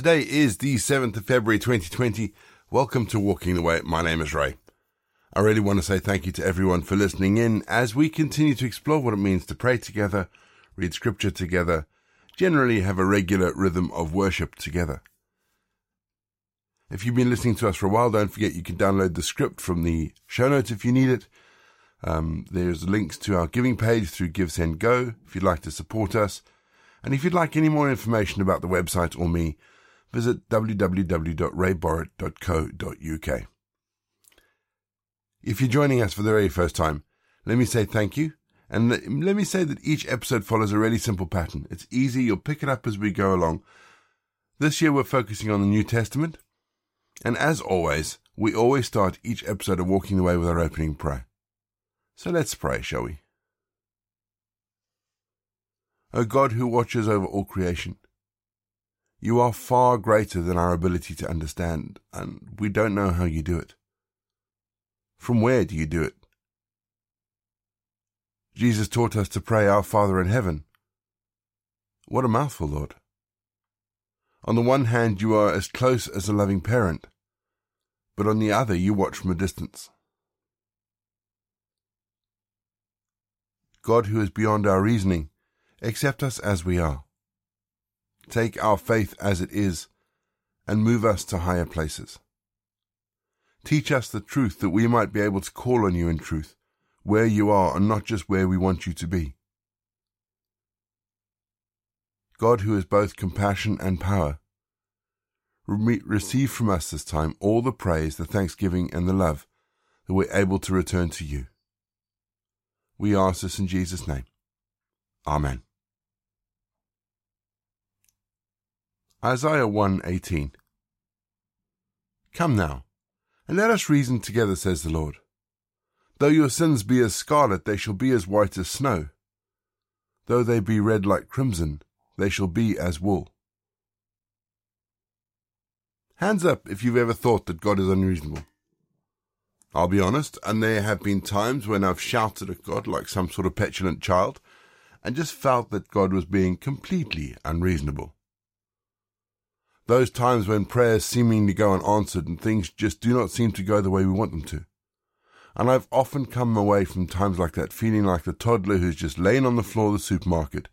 Today is the 7th of February 2020. Welcome to Walking the Way. My name is Ray. I really want to say thank you to everyone for listening in as we continue to explore what it means to pray together, read scripture together, generally have a regular rhythm of worship together. If you've been listening to us for a while, don't forget you can download the script from the show notes if you need it. Um, there's links to our giving page through GiveSendGo if you'd like to support us. And if you'd like any more information about the website or me, visit www.rayborrett.co.uk. If you're joining us for the very first time, let me say thank you. And let me say that each episode follows a really simple pattern. It's easy, you'll pick it up as we go along. This year we're focusing on the New Testament. And as always, we always start each episode of Walking the Way with our opening prayer. So let's pray, shall we? O God who watches over all creation, you are far greater than our ability to understand, and we don't know how you do it. From where do you do it? Jesus taught us to pray, Our Father in heaven. What a mouthful, Lord. On the one hand, you are as close as a loving parent, but on the other, you watch from a distance. God, who is beyond our reasoning, accept us as we are. Take our faith as it is and move us to higher places. Teach us the truth that we might be able to call on you in truth, where you are and not just where we want you to be. God, who is both compassion and power, receive from us this time all the praise, the thanksgiving, and the love that we're able to return to you. We ask this in Jesus' name. Amen. Isaiah 1:18 Come now, and let us reason together, says the Lord. Though your sins be as scarlet, they shall be as white as snow. Though they be red like crimson, they shall be as wool. Hands up if you've ever thought that God is unreasonable. I'll be honest, and there have been times when I've shouted at God like some sort of petulant child and just felt that God was being completely unreasonable. Those times when prayers seemingly go unanswered and things just do not seem to go the way we want them to. And I've often come away from times like that feeling like the toddler who's just lain on the floor of the supermarket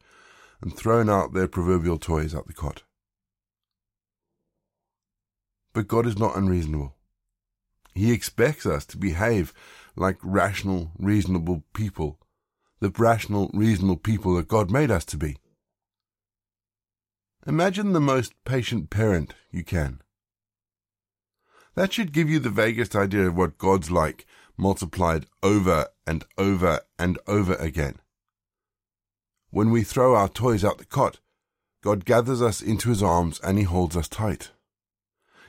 and thrown out their proverbial toys out the cot. But God is not unreasonable. He expects us to behave like rational, reasonable people, the rational, reasonable people that God made us to be. Imagine the most patient parent you can. That should give you the vaguest idea of what God's like, multiplied over and over and over again. When we throw our toys out the cot, God gathers us into his arms and he holds us tight.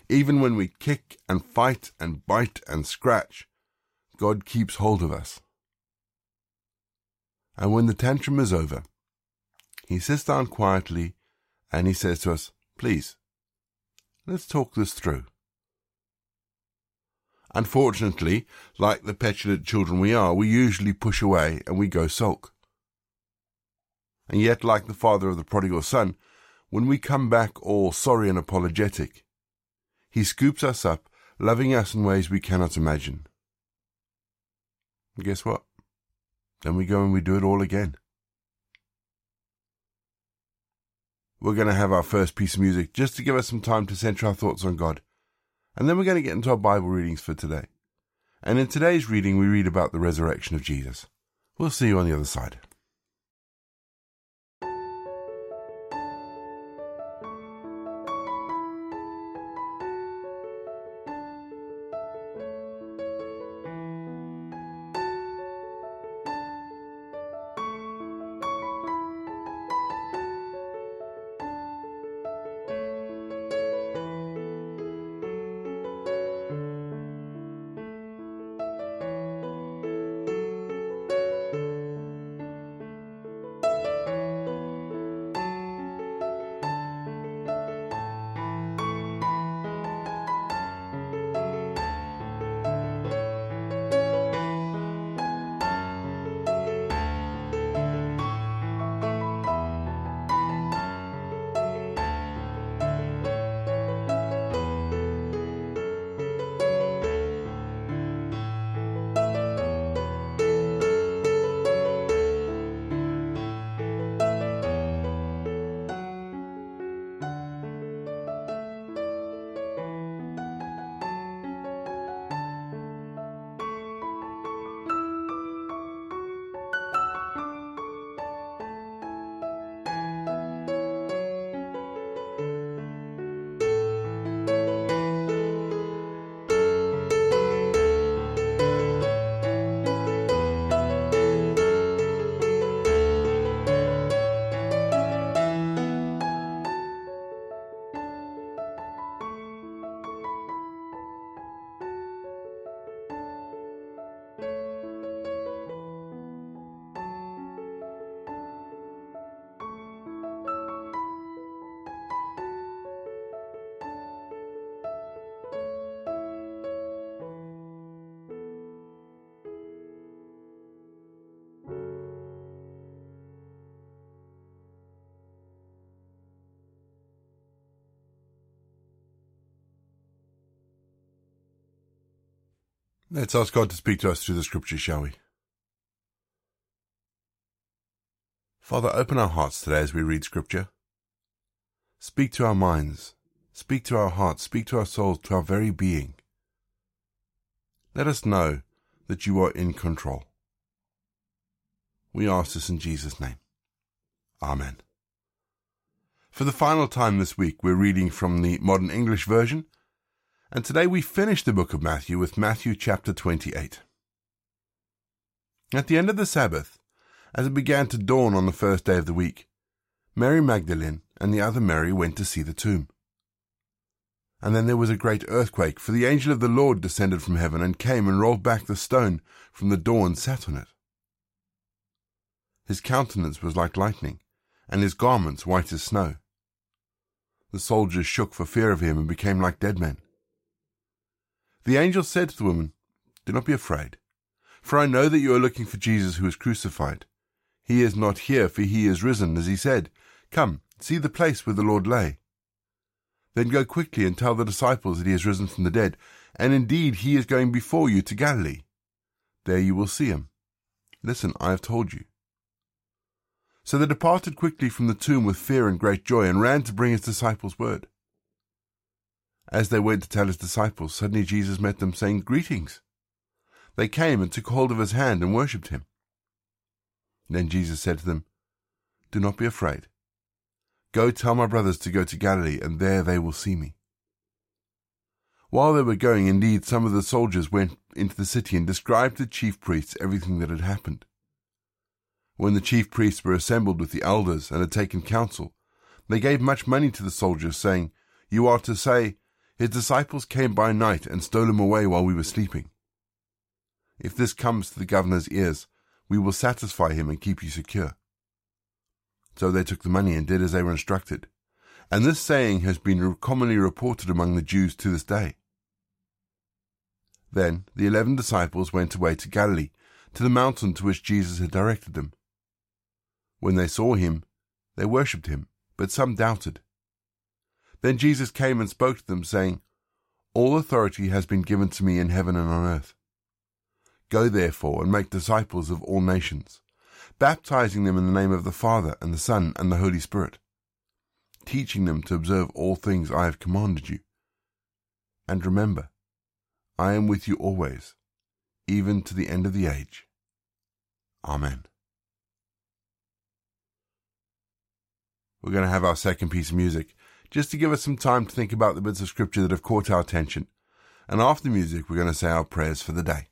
Even when we kick and fight and bite and scratch, God keeps hold of us. And when the tantrum is over, he sits down quietly and he says to us, Please, let's talk this through. Unfortunately, like the petulant children we are, we usually push away and we go sulk. And yet, like the father of the prodigal son, when we come back all sorry and apologetic, he scoops us up, loving us in ways we cannot imagine. And guess what? Then we go and we do it all again. We're going to have our first piece of music just to give us some time to center our thoughts on God. And then we're going to get into our Bible readings for today. And in today's reading, we read about the resurrection of Jesus. We'll see you on the other side. Let's ask God to speak to us through the scriptures, shall we? Father, open our hearts today as we read scripture. Speak to our minds, speak to our hearts, speak to our souls, to our very being. Let us know that you are in control. We ask this in Jesus' name. Amen. For the final time this week, we're reading from the Modern English Version, and today we finish the book of Matthew with Matthew chapter 28. At the end of the Sabbath, as it began to dawn on the first day of the week, Mary Magdalene and the other Mary went to see the tomb. And then there was a great earthquake, for the angel of the Lord descended from heaven and came and rolled back the stone from the door and sat on it. His countenance was like lightning, and his garments white as snow. The soldiers shook for fear of him and became like dead men. The angel said to the woman, Do not be afraid, for I know that you are looking for Jesus who was crucified. He is not here, for he is risen, as he said. Come, see the place where the Lord lay. Then go quickly and tell the disciples that he has risen from the dead, and indeed he is going before you to Galilee. There you will see him. Listen, I have told you. So they departed quickly from the tomb with fear and great joy, and ran to bring his disciples word. As they went to tell his disciples, suddenly Jesus met them, saying, Greetings. They came and took hold of his hand and worshipped him. Then Jesus said to them, Do not be afraid. Go tell my brothers to go to Galilee, and there they will see me. While they were going, indeed, some of the soldiers went into the city and described to the chief priests everything that had happened. When the chief priests were assembled with the elders and had taken counsel, they gave much money to the soldiers, saying, You are to say, His disciples came by night and stole him away while we were sleeping. If this comes to the governor's ears, we will satisfy him and keep you secure. So they took the money and did as they were instructed. And this saying has been commonly reported among the Jews to this day. Then the eleven disciples went away to Galilee, to the mountain to which Jesus had directed them. When they saw him, they worshipped him, but some doubted. Then Jesus came and spoke to them, saying, All authority has been given to me in heaven and on earth. Go therefore and make disciples of all nations, baptizing them in the name of the Father and the Son and the Holy Spirit, teaching them to observe all things I have commanded you. And remember, I am with you always, even to the end of the age. Amen. We're going to have our second piece of music, just to give us some time to think about the bits of scripture that have caught our attention. And after music, we're going to say our prayers for the day.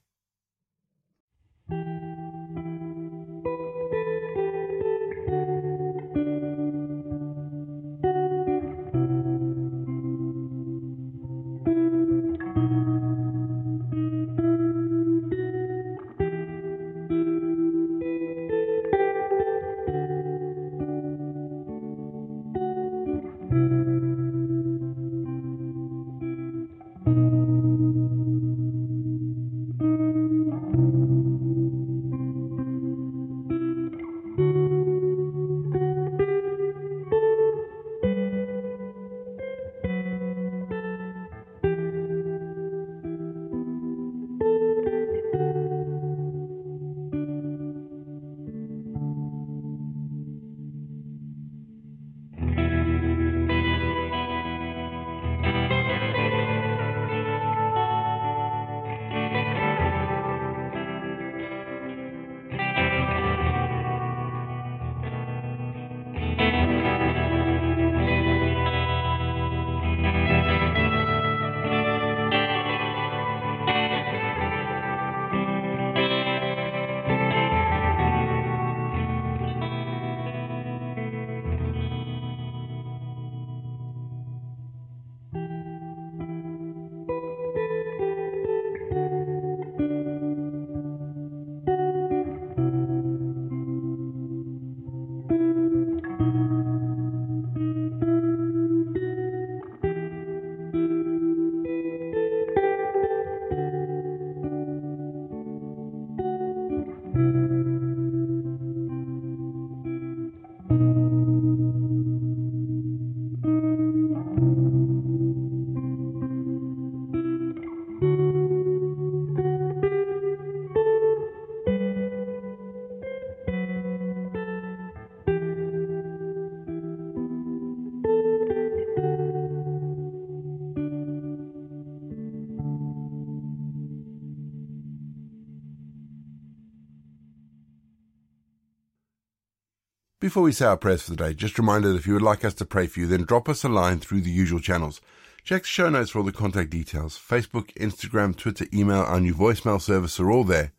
Before we say our prayers for the day, just a reminder that if you would like us to pray for you, then drop us a line through the usual channels. Check the show notes for all the contact details. Facebook, Instagram, Twitter, email, our new voicemail service are all there.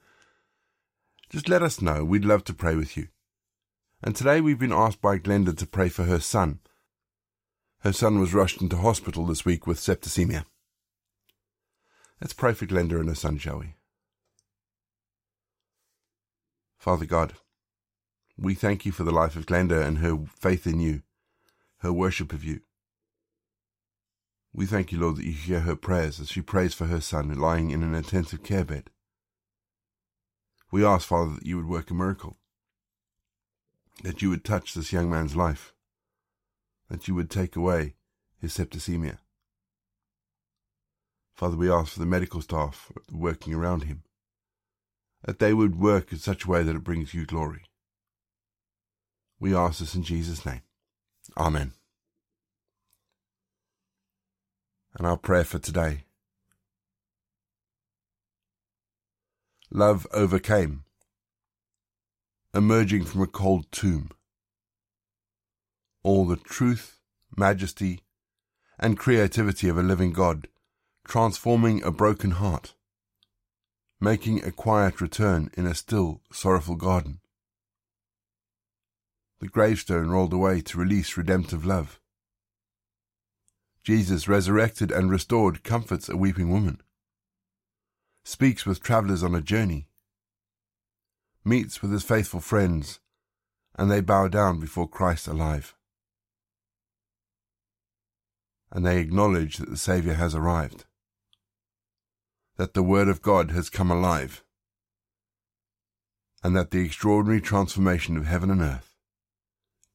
Just let us know. We'd love to pray with you. And today we've been asked by Glenda to pray for her son. Her son was rushed into hospital this week with septicemia. Let's pray for Glenda and her son, shall we? Father God, we thank you for the life of Glenda and her faith in you, her worship of you. We thank you, Lord, that you hear her prayers as she prays for her son lying in an intensive care bed. We ask, Father, that you would work a miracle, that you would touch this young man's life, that you would take away his septicemia. Father, we ask for the medical staff working around him, that they would work in such a way that it brings you glory. We ask this in Jesus' name. Amen. And our prayer for today. Love overcame, emerging from a cold tomb. All the truth, majesty, and creativity of a living God, transforming a broken heart, making a quiet return in a still, sorrowful garden. The gravestone rolled away to release redemptive love. Jesus, resurrected and restored, comforts a weeping woman speaks with travellers on a journey, meets with his faithful friends, and they bow down before Christ alive. And they acknowledge that the Saviour has arrived, that the Word of God has come alive, and that the extraordinary transformation of heaven and earth